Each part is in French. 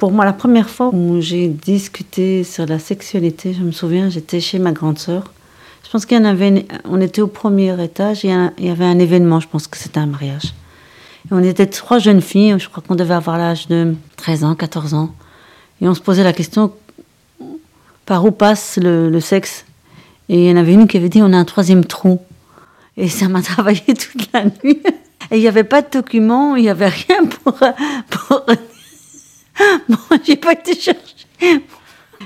Pour moi, la première fois où j'ai discuté sur la sexualité, je me souviens, j'étais chez ma grande sœur. Je pense qu'il y en avait, on était au premier étage, et il y avait un événement, je pense que c'était un mariage. On était trois jeunes filles, je crois qu'on devait avoir l'âge de 13 ans, 14 ans. Et on se posait la question, par où passe le, sexe? Et il y en avait une qui avait dit, on a un troisième trou. Et ça m'a travaillé toute la nuit. Et il n'y avait pas de documents, il n'y avait rien pour bon, j'ai pas été chercher.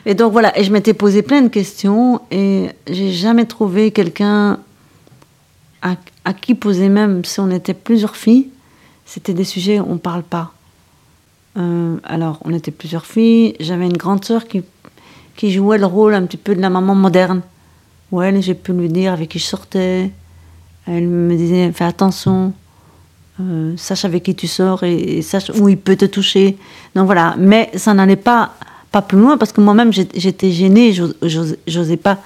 Et donc voilà, et je m'étais posé plein de questions et j'ai jamais trouvé quelqu'un à, qui poser même si on était plusieurs filles, c'était des sujets où on parle pas. Euh, alors, on était plusieurs filles. J'avais une grande sœur qui, qui jouait le rôle un petit peu de la maman moderne. Ouais, j'ai pu lui dire avec qui je sortais. Elle me disait, fais attention. Euh, sache avec qui tu sors et, sache où il peut te toucher. Donc voilà, mais ça n'allait pas, pas plus loin parce que moi-même j'étais gênée, j'osais pas,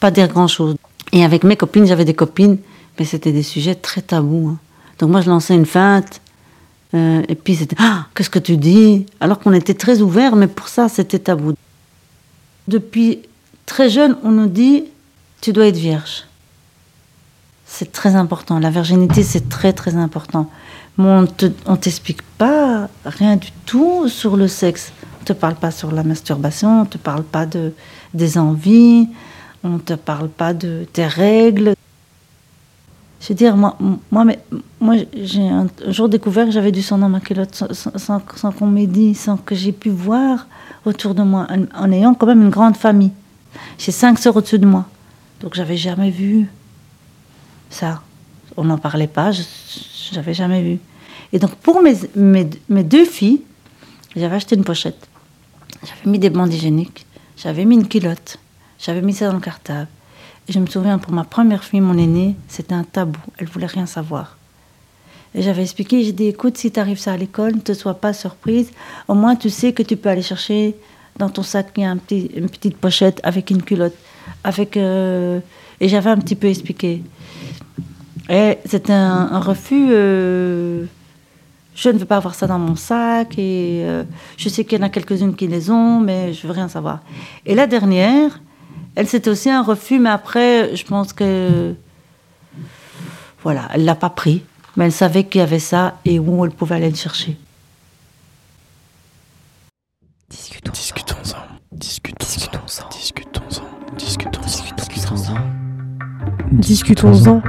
pas dire grand-chose. Et avec mes copines, j'avais des copines, mais c'était des sujets très tabous. Hein. Donc moi je lançais une feinte, euh, et puis c'était ah, qu'est-ce que tu dis? Alors qu'on était très ouverts, mais pour ça c'était tabou. Depuis très jeune, on nous dit tu dois être vierge. C'est très important. La virginité, c'est très très important. Mais on ne t'explique pas rien du tout sur le sexe. On ne te parle pas sur la masturbation, on ne te parle pas de, des envies, on ne te parle pas de tes règles. Je veux dire, moi, moi, mais, moi j'ai un, jour découvert que j'avais du sang dans ma culotte sans, qu'on m'ait dit, sans que j'ai pu voir autour de moi, en, en ayant quand même une grande famille. J'ai cinq sœurs au-dessus de moi. Donc j'avais jamais vu ça. On n'en parlait pas, je n'avais jamais vu. Et donc pour mes, mes, mes deux filles, j'avais acheté une pochette. J'avais mis des bandes hygiéniques, j'avais mis une culotte, j'avais mis ça dans le cartable. Et je me souviens, pour ma première fille, mon aînée, c'était un tabou. Elle voulait rien savoir. Et j'avais expliqué, j'ai dit, écoute, si tu arrives ça à l'école, ne te sois pas surprise. Au moins, tu sais que tu peux aller chercher dans ton sac, il y a une petite pochette avec une culotte. Avec, euh, Et j'avais un petit peu expliqué. Et c'était un, refus. Euh, je ne veux pas avoir ça dans mon sac. Et euh, je sais qu'il y en a quelques-unes qui les ont, mais je veux rien savoir. Et la dernière, elle, c'était aussi un refus, mais après, je pense que. Voilà, elle l'a pas pris, mais elle savait qu'il y avait ça et où elle pouvait aller le chercher. Discutons-en. Discutons-en.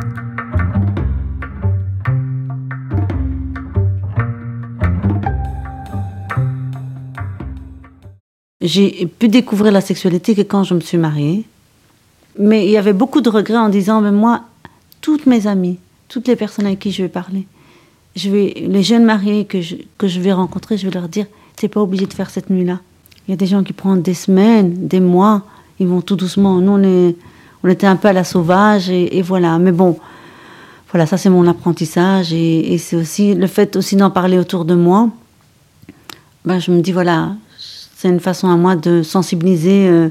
J'ai pu découvrir la sexualité que quand je me suis mariée. Mais il y avait beaucoup de regrets en disant, mais moi, toutes mes amies, toutes les personnes avec qui je vais parler, je vais, les jeunes mariés que je, que je vais rencontrer, je vais leur dire, t'es pas obligé de faire cette nuit-là. Il y a des gens qui prennent des semaines, des mois, ils vont tout doucement. Nous, on, est, on était un peu à la sauvage et, voilà. Mais bon, voilà, ça c'est mon apprentissage et, c'est aussi le fait aussi d'en parler autour de moi. Ben, je me dis, voilà, c'est une façon à moi de sensibiliser euh,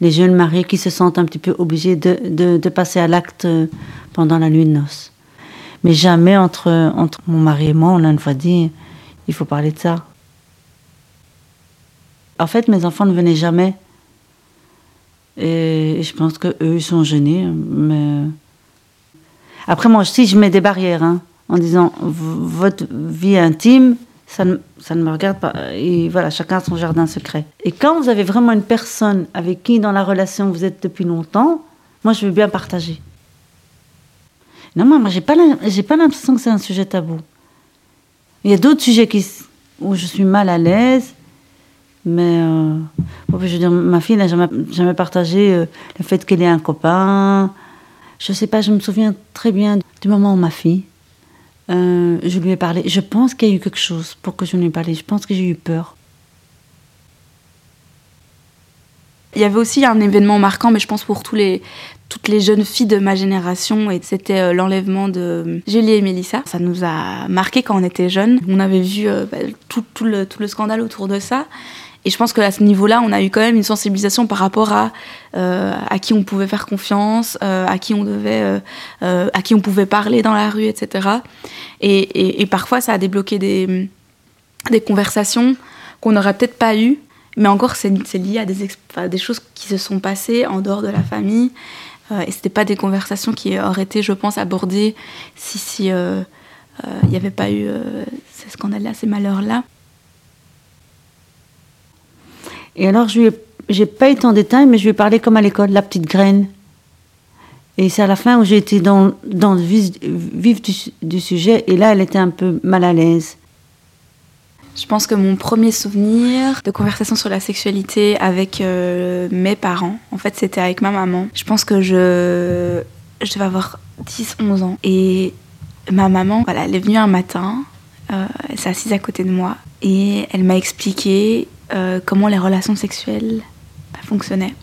les jeunes mariés qui se sentent un petit peu obligés de, de, passer à l'acte euh, pendant la nuit de noces. Mais jamais entre, entre mon mari et moi, on a une fois dit, il faut parler de ça. En fait, mes enfants ne venaient jamais. Et je pense qu'eux, ils sont gênés. Mais... Après, moi aussi, je mets des barrières hein, en disant, votre vie intime, ça ne, ça ne me regarde pas. Et voilà, chacun a son jardin secret. Et quand vous avez vraiment une personne avec qui, dans la relation, vous êtes depuis longtemps, moi, je veux bien partager. Non, moi, moi j'ai pas, pas l'impression que c'est un sujet tabou. Il y a d'autres sujets où je suis mal à l'aise, mais euh, je veux dire, ma fille n'a jamais, partagé euh, le fait qu'elle ait un copain. Je sais pas, je me souviens très bien du moment où ma fille euh, je lui ai parlé. Je pense qu'il y a eu quelque chose pour que je lui ai parlé. Je pense que j'ai eu peur. Il y avait aussi un événement marquant, mais je pense pour tous les, toutes les jeunes filles de ma génération, et c'était l'enlèvement de Julie et Mélissa. Ça nous a marqué quand on était jeunes. On avait vu bah, tout, tout, le, tout le scandale autour de ça. Et je pense qu'à ce niveau-là, on a eu quand même une sensibilisation par rapport à euh, à qui on pouvait faire confiance, euh, à qui on devait, euh, à qui on pouvait parler dans la rue, etc. Et, parfois, ça a débloqué des des conversations qu'on n'aurait peut-être pas eu. Mais encore, c'est lié à des, choses qui se sont passées en dehors de la famille. Et c'était pas des conversations qui auraient été, je pense, abordées si si il n'y avait pas eu ces scandales-là, ces malheurs-là. Et alors, je lui j'ai pas été en détail, mais je lui ai parlé comme à l'école, la petite graine. Et c'est à la fin où j'ai été dans, dans le vif, du, du, sujet, et là, elle était un peu mal à l'aise. Je pense que mon premier souvenir de conversation sur la sexualité avec euh, mes parents, en fait, c'était avec ma maman. Je pense que je, je devais avoir 10-11 ans. Et ma maman, voilà, elle est venue un matin, euh, elle s'est assise à côté de moi, et elle m'a expliqué euh, comment les relations sexuelles bah, fonctionnaient.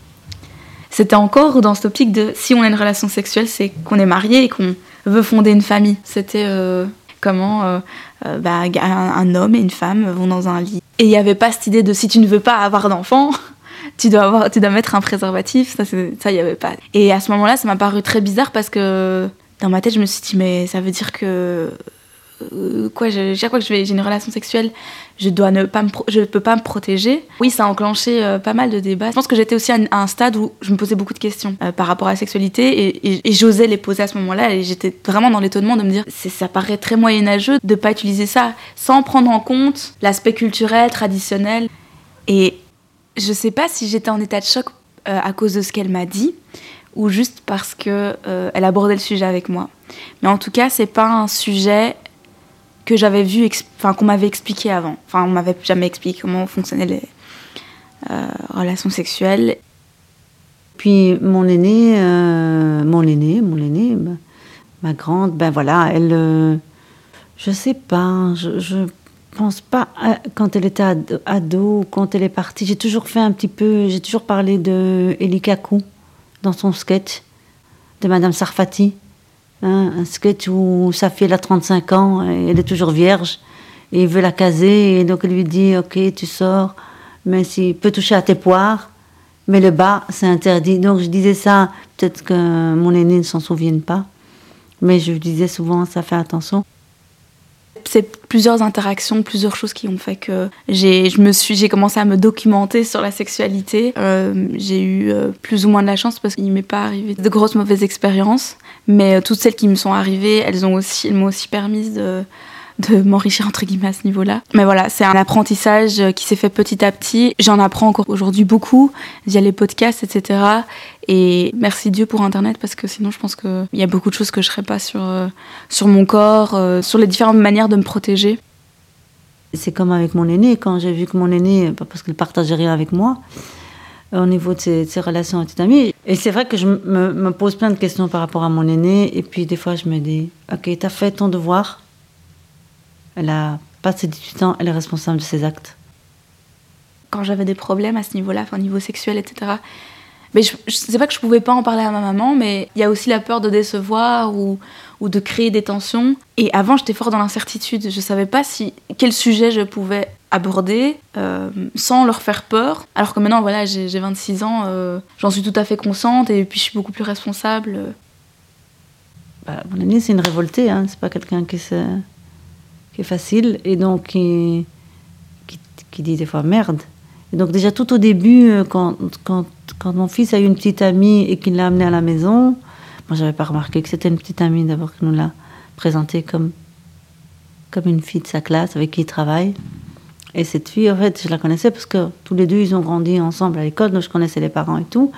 C'était encore dans cette optique de si on a une relation sexuelle, c'est qu'on est marié et qu'on veut fonder une famille. C'était comment euh, euh, bah, un, homme et une femme vont dans un lit. Et il n'y avait pas cette idée de si tu ne veux pas avoir d'enfant, tu dois, mettre un préservatif. Ça, il n'y avait pas. Et à ce moment-là, ça m'a paru très bizarre parce que dans ma tête, je me suis dit, mais ça veut dire que euh, quoi, chaque fois que j'ai une relation sexuelle, je dois ne pas je peux pas me protéger. Oui, ça a enclenché euh, pas mal de débats. Je pense que j'étais aussi à, un stade où je me posais beaucoup de questions euh, par rapport à la sexualité et, j'osais les poser à ce moment-là et j'étais vraiment dans l'étonnement de me dire ça paraît très moyenâgeux de pas utiliser ça sans prendre en compte l'aspect culturel, traditionnel. Et je sais pas si j'étais en état de choc à cause de ce qu'elle m'a dit ou juste parce que elle abordait le sujet avec moi. Mais en tout cas, c'est pas un sujet que j'avais vu, enfin qu'on m'avait expliqué avant. Enfin, on m'avait jamais expliqué comment fonctionnaient les euh, relations sexuelles. Puis mon aîné, euh, mon aîné, mon aîné, ma, grande, ben voilà, elle, euh, je sais pas, je, je pense pas quand elle était ado, quand elle est partie. J'ai toujours fait un petit peu, j'ai toujours parlé de Elikaku dans son sketch de Madame Sarfati. Hein, un sketch où sa fille a 35 ans, et elle est toujours vierge, et il veut la caser, et donc il lui dit Ok, tu sors, mais s'il peut toucher à tes poires, mais le bas, c'est interdit. Donc je disais ça, peut-être que mon aîné ne s'en souvienne pas, mais je disais souvent Ça fait attention c'est plusieurs interactions, plusieurs choses qui ont fait que j'ai, je me suis, j'ai commencé à me documenter sur la sexualité. Euh, j'ai eu euh, plus ou moins de la chance parce qu'il m'est pas arrivé de grosses mauvaises expériences, mais euh, toutes celles qui me sont arrivées, elles ont aussi, m'ont aussi permis de m'enrichir entre guillemets à ce niveau-là. Mais voilà, c'est un apprentissage euh, qui s'est fait petit à petit. J'en apprends encore aujourd'hui beaucoup via les podcasts, etc. Et merci Dieu pour Internet parce que sinon je pense qu'il y a beaucoup de choses que je ne serais pas sur, euh, sur mon corps, sur les différentes manières de me protéger. C'est comme avec mon aîné, quand j'ai vu que mon aîné, parce qu'il partageait rien avec moi, au niveau de ses, relations avec ses amis. Et c'est vrai que je me, pose plein de questions par rapport à mon aîné. Et puis des fois, je me dis, ok, tu as fait ton devoir. Elle a passé 18 ans, elle est responsable de ses actes. Quand j'avais des problèmes à ce niveau-là, enfin, au niveau sexuel, etc., mais je, je sais pas que je pouvais pas en parler à ma maman, mais il y a aussi la peur de décevoir ou, ou de créer des tensions. Et avant, j'étais fort dans l'incertitude. Je savais pas si quel sujet je pouvais aborder euh, sans leur faire peur. Alors que maintenant, voilà, j'ai 26 ans, euh, j'en suis tout à fait consciente et puis je suis beaucoup plus responsable. Bah, mon ami, c'est une révoltée, hein. c'est pas quelqu'un qui est facile et donc qui, dit des fois merde. Et donc déjà tout au début, euh, quand, quand, quand mon fils a eu une petite amie et qu'il l'a amenée à la maison, moi j'avais pas remarqué que c'était une petite amie d'abord qui nous l'a présentée comme, comme une fille de sa classe avec qui il travaille. Et cette fille, en fait, je la connaissais parce que tous les deux, ils ont grandi ensemble à l'école, donc je connaissais les parents et tout.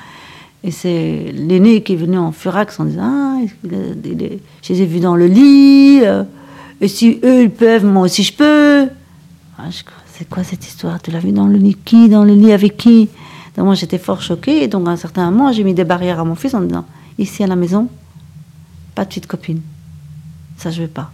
Et c'est l'aîné qui est venu en furax en disant Ah, je les ai vus dans le lit. Euh, et si eux, ils peuvent, moi aussi, je peux. Ah, c'est quoi cette histoire? Tu l'as vu dans le lit? Qui Dans le lit avec qui? Moi, j'étais fort choquée. Et donc, à un certain moment, j'ai mis des barrières à mon fils en disant Ici à la maison, pas de petite copine. Ça, je veux pas.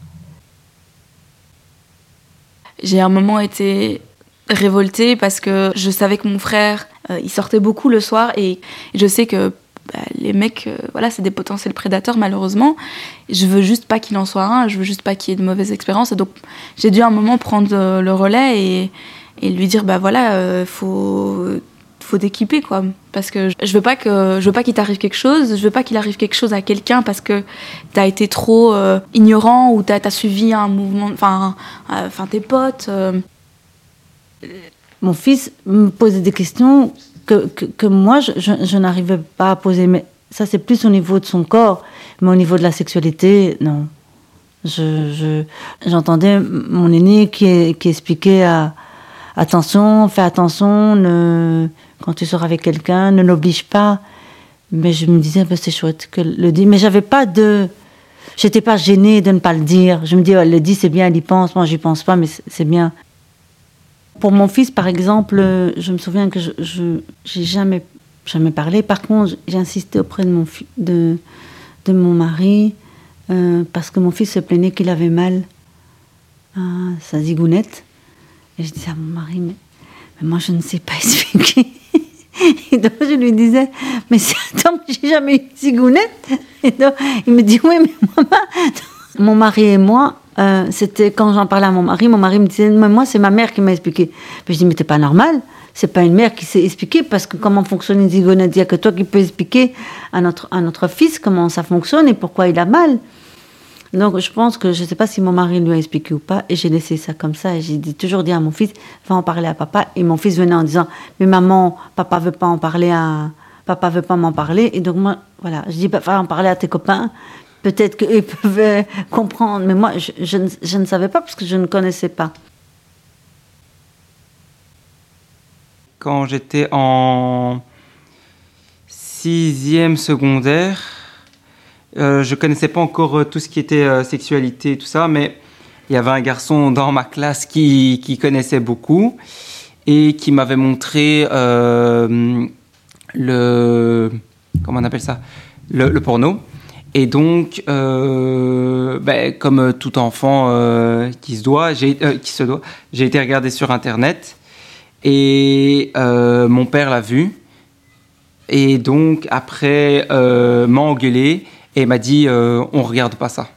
J'ai un moment été révoltée parce que je savais que mon frère, euh, il sortait beaucoup le soir et je sais que bah, les mecs, euh, voilà, c'est des potentiels prédateurs malheureusement. Je veux juste pas qu'il en soit un, je veux juste pas qu'il y ait de mauvaises expériences. donc j'ai dû un moment prendre euh, le relais et, et, lui dire bah voilà, euh, faut faut t'équiper quoi parce que je veux pas que je veux pas qu'il t'arrive quelque chose je veux pas qu'il arrive quelque chose à quelqu'un parce que t'as été trop ignorant ou t'as as suivi un mouvement enfin enfin tes potes mon fils me posait des questions que, que, moi, je, n'arrivais pas à poser. Mais ça, c'est plus au niveau de son corps. Mais au niveau de la sexualité, non. Je, j'entendais mon aîné qui expliquait à, attention, fais attention, ne, quand tu sors avec quelqu'un, ne l'oblige pas. Mais je me disais, bah, c'est chouette que le dit. Mais j'avais pas de. J'étais pas gênée de ne pas le dire. Je me dis, elle le dit, c'est bien, elle y pense. Moi, j'y pense pas, mais c'est bien. Pour mon fils, par exemple, je me souviens que je n'ai jamais, jamais parlé. Par contre, j'ai insisté auprès de mon, de, de mon mari euh, parce que mon fils se plaignait qu'il avait mal à sa zigounette. Je disais à mon mari, mais, moi, je ne sais pas expliquer. Et donc je lui disais, mais attends, j'ai jamais eu de zigounette. Et donc il me dit, oui, mais maman, mon mari et moi, euh, c'était quand j'en parlais à mon mari, mon mari me disait, mais moi c'est ma mère qui m'a expliqué. Puis je dis, mais t'es pas normal, c'est pas une mère qui sait expliquer, parce que comment fonctionne une zigounette, il n'y a que toi qui peux expliquer à notre, à notre fils comment ça fonctionne et pourquoi il a mal. Donc je pense que je ne sais pas si mon mari lui a expliqué ou pas, et j'ai laissé ça comme ça, et j'ai toujours dit à mon fils, va en parler à papa, et mon fils venait en disant, mais maman, papa veut pas en parler à, papa veut pas m'en parler, et donc moi, voilà, je dis, va en parler à tes copains, peut-être qu'ils peuvent comprendre, mais moi, je, je, je ne savais pas parce que je ne connaissais pas. Quand j'étais en sixième secondaire, euh, je connaissais pas encore euh, tout ce qui était euh, sexualité et tout ça, mais il y avait un garçon dans ma classe qui, connaissait beaucoup et qui m'avait montré euh, le comment on appelle ça le, porno. Et donc, ben, comme tout enfant qui se doit, j'ai été regarder sur internet et mon père l'a vu. Et donc après m'a engueulé et m'a dit euh, on regarde pas ça.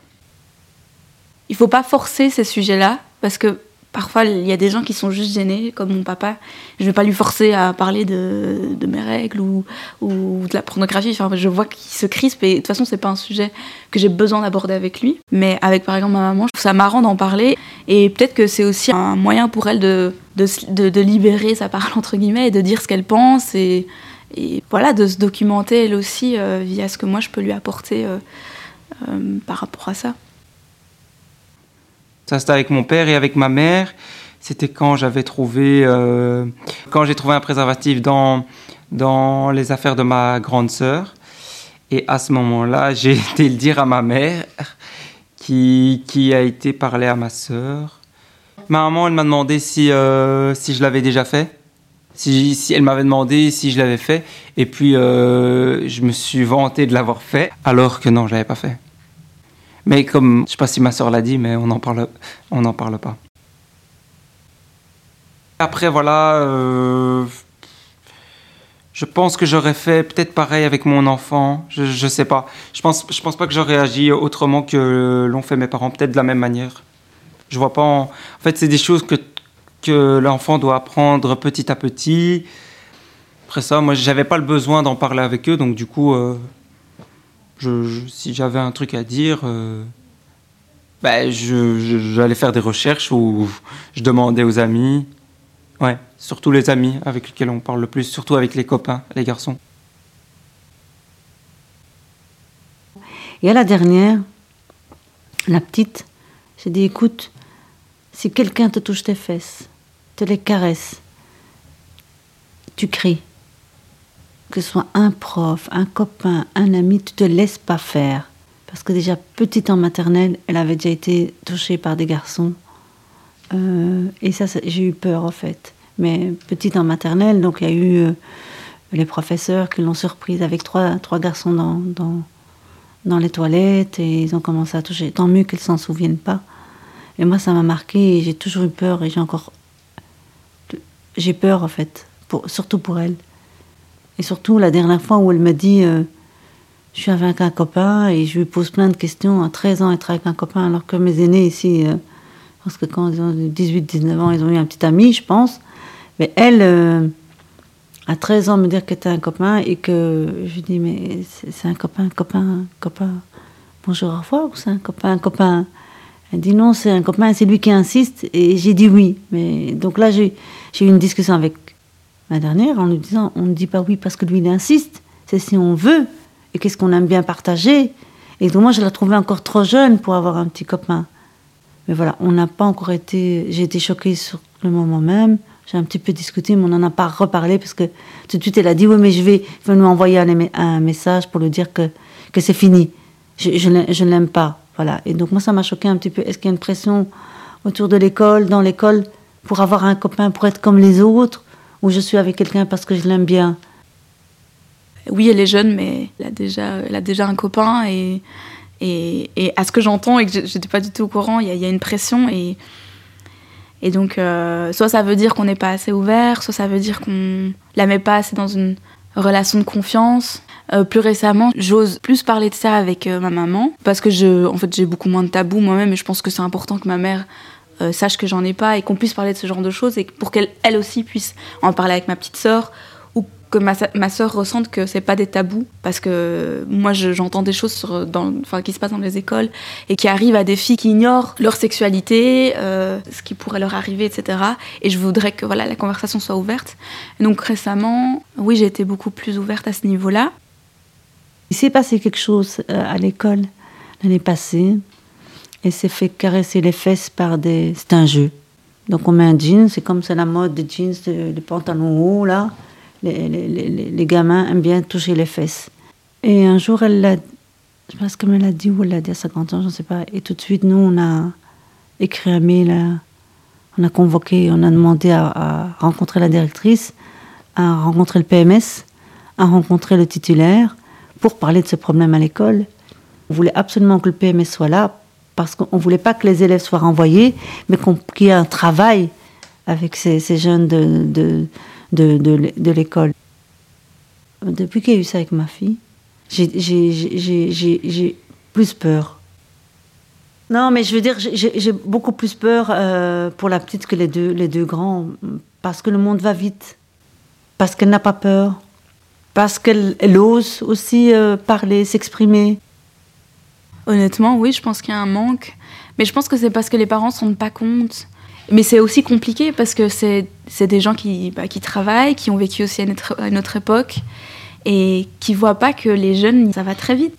Il faut pas forcer ces sujets-là parce que parfois il y a des gens qui sont juste gênés, comme mon papa. Je vais pas lui forcer à parler de, mes règles ou, ou, de la pornographie. Enfin, je vois qu'il se crispe et de toute façon c'est pas un sujet que j'ai besoin d'aborder avec lui. Mais avec par exemple ma maman, je trouve ça marrant d'en parler et peut-être que c'est aussi un moyen pour elle de, de, de, de libérer sa parole entre guillemets et de dire ce qu'elle pense et et voilà, de se documenter elle aussi euh, via ce que moi je peux lui apporter euh, euh, par rapport à ça. Ça c'était avec mon père et avec ma mère. C'était quand j'avais trouvé, j'ai trouvé un préservatif dans dans les affaires de ma grande sœur. Et à ce moment-là, j'ai été le dire à ma mère, qui, qui a été parler à ma sœur. Ma maman, elle m'a demandé si, si je l'avais déjà fait. Si, elle m'avait demandé si je l'avais fait, et puis euh, je me suis vanté de l'avoir fait, alors que non, je l'avais pas fait. Mais comme, je sais pas si ma soeur l'a dit, mais on n'en parle, on parle pas. Après, voilà, euh, je pense que j'aurais fait peut-être pareil avec mon enfant. Je, je sais pas. Je pense, je pense pas que j'aurais agi autrement que l'ont fait mes parents, peut-être de la même manière. Je vois pas. En, en fait, c'est des choses que que l'enfant doit apprendre petit à petit. Après ça, moi, j'avais pas le besoin d'en parler avec eux, donc du coup, euh, si j'avais un truc à dire, euh, ben, j'allais faire des recherches ou je demandais aux amis. Ouais, surtout les amis avec lesquels on parle le plus, surtout avec les copains, les garçons. Et à la dernière, la petite, j'ai dit écoute, si quelqu'un te touche tes fesses, te les caresses, tu cries. Que ce soit un prof, un copain, un ami, tu te laisses pas faire. Parce que déjà petite en maternelle, elle avait déjà été touchée par des garçons. Euh, et ça, j'ai eu peur en fait. Mais petite en maternelle, donc il y a eu euh, les professeurs qui l'ont surprise avec trois, trois garçons dans, dans, les toilettes et ils ont commencé à toucher. Tant mieux qu'ils s'en souviennent pas. Et moi, ça m'a marqué j'ai toujours eu peur et j'ai encore j'ai peur en fait, surtout pour elle. Et surtout la dernière fois où elle me dit euh, je suis avec un copain et je lui pose plein de questions. À 13 ans, être avec un copain, alors que mes aînés ici, euh, parce que quand ils ont 18-19 ans, ils ont eu un petit ami, je pense. Mais elle, euh, à 13 ans, me dire que tu un copain et que je lui dis mais c'est un copain, copain, copain. Bonjour, au revoir, ou c'est un copain, copain Elle dit non, c'est un copain, c'est lui qui insiste. Et j'ai dit oui. Mais donc là, j'ai eu une discussion avec ma dernière en lui disant on ne dit pas oui parce que lui il insiste. C'est si on veut et qu'est-ce qu'on aime bien partager. Et donc moi, je la trouvais encore trop jeune pour avoir un petit copain. Mais voilà, on n'a pas encore été. J'ai été choquée sur le moment même. J'ai un petit peu discuté, mais on n'en a pas reparlé parce que tout de suite elle a dit oui, mais je vais, nous envoyer un, message pour lui dire que, que c'est fini. Je, je, ne l'aime pas. Voilà. Et donc moi, ça m'a choqué un petit peu. Est-ce qu'il y a une pression autour de l'école, dans l'école, pour avoir un copain, pour être comme les autres, ou je suis avec quelqu'un parce que je l'aime bien Oui, elle est jeune, mais elle a déjà, elle a déjà un copain et et, à ce que j'entends et que j'étais pas du tout au courant, il y, a une pression et, et donc euh, soit ça veut dire qu'on n'est pas assez ouvert, soit ça veut dire qu'on la met pas assez dans une relation de confiance. Euh, plus récemment, j'ose plus parler de ça avec euh, ma maman parce que je, en fait, j'ai beaucoup moins de tabous moi-même et je pense que c'est important que ma mère sache que j'en ai pas et qu'on puisse parler de ce genre de choses et pour qu'elle elle aussi puisse en parler avec ma petite sœur que ma, ma soeur ressente que c'est pas des tabous parce que moi j'entends des choses dans, enfin, qui se passent dans les écoles et qui arrivent à des filles qui ignorent leur sexualité, euh, ce qui pourrait leur arriver, etc. Et je voudrais que voilà la conversation soit ouverte. donc récemment, oui, j'ai été beaucoup plus ouverte à ce niveau-là. Il s'est passé quelque chose euh, à l'école l'année passée et s'est fait caresser les fesses par des. C'est un jeu. Donc on met un jean, c'est comme c'est la mode des jeans, des pantalons hauts là les, les, les, gamins aiment bien toucher les fesses. Et un jour, elle l'a, je pense qu'elle me l'a dit ou elle l'a dit à 50 ans, je ne sais pas. Et tout de suite, nous, on a écrit un mail, on a convoqué, on a demandé à, rencontrer la directrice, à rencontrer le PMS, à rencontrer le titulaire pour parler de ce problème à l'école. On voulait absolument que le PMS soit là parce qu'on ne voulait pas que les élèves soient renvoyés, mais qu'il y ait un travail avec ces, jeunes de, l'école. Depuis qu'il y a eu ça avec ma fille, j'ai plus peur. Non, mais je veux dire, j'ai beaucoup plus peur euh, pour la petite que les deux, les deux grands, parce que le monde va vite, parce qu'elle n'a pas peur, parce qu'elle ose aussi euh, parler, s'exprimer. Honnêtement, oui, je pense qu'il y a un manque, mais je pense que c'est parce que les parents ne se rendent pas compte mais c'est aussi compliqué parce que c'est des gens qui, bah, qui travaillent, qui ont vécu aussi à notre, notre époque et qui voient pas que les jeunes, ça va très vite.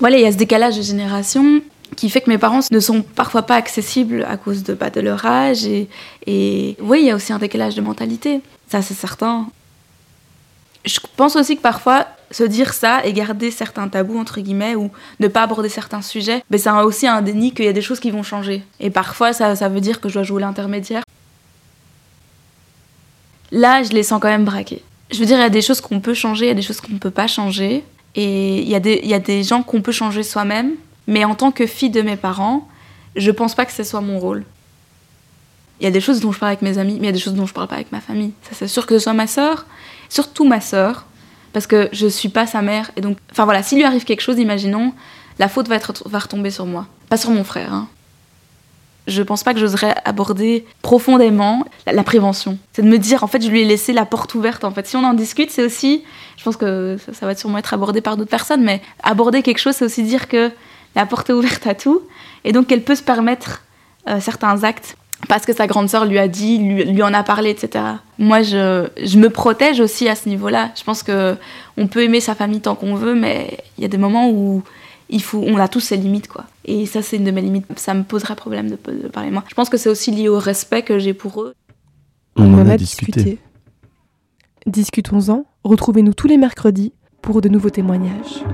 Voilà, il y a ce décalage de génération qui fait que mes parents ne sont parfois pas accessibles à cause de, bah, de leur âge. Et, et oui, il y a aussi un décalage de mentalité, ça c'est certain. Je pense aussi que parfois, se dire ça et garder certains tabous, entre guillemets, ou ne pas aborder certains sujets, mais c'est aussi un déni qu'il y a des choses qui vont changer. Et parfois, ça, ça veut dire que je dois jouer l'intermédiaire. Là, je les sens quand même braqués. Je veux dire, il y a des choses qu'on peut changer, il y a des choses qu'on ne peut pas changer. Et il y, a des, il y a des gens qu'on peut changer soi-même. Mais en tant que fille de mes parents, je pense pas que ce soit mon rôle. Il y a des choses dont je parle avec mes amis, mais il y a des choses dont je parle pas avec ma famille. Ça, c'est sûr que ce soit ma sœur, surtout ma sœur, parce que je suis pas sa mère. Et donc, enfin voilà, s'il lui arrive quelque chose, imaginons, la faute va, être, va retomber sur moi, pas sur mon frère. Hein. Je pense pas que j'oserais aborder profondément la, prévention. C'est de me dire, en fait, je lui ai laissé la porte ouverte. En fait, si on en discute, c'est aussi, je pense que ça, va sûrement être abordé par d'autres personnes, mais aborder quelque chose, c'est aussi dire que la porte est ouverte à tout, et donc qu'elle peut se permettre euh, certains actes parce que sa grande sœur lui a dit, lui, en a parlé, etc. Moi, je, je me protège aussi à ce niveau-là. Je pense que on peut aimer sa famille tant qu'on veut, mais il y a des moments où il faut, on a tous ses limites, quoi. Et ça, c'est une de mes limites. Ça me poserait problème de, parler moi. Je pense que c'est aussi lié au respect que j'ai pour eux. On, en a, discuté. Discutons-en. Retrouvez-nous tous les mercredis pour de nouveaux témoignages.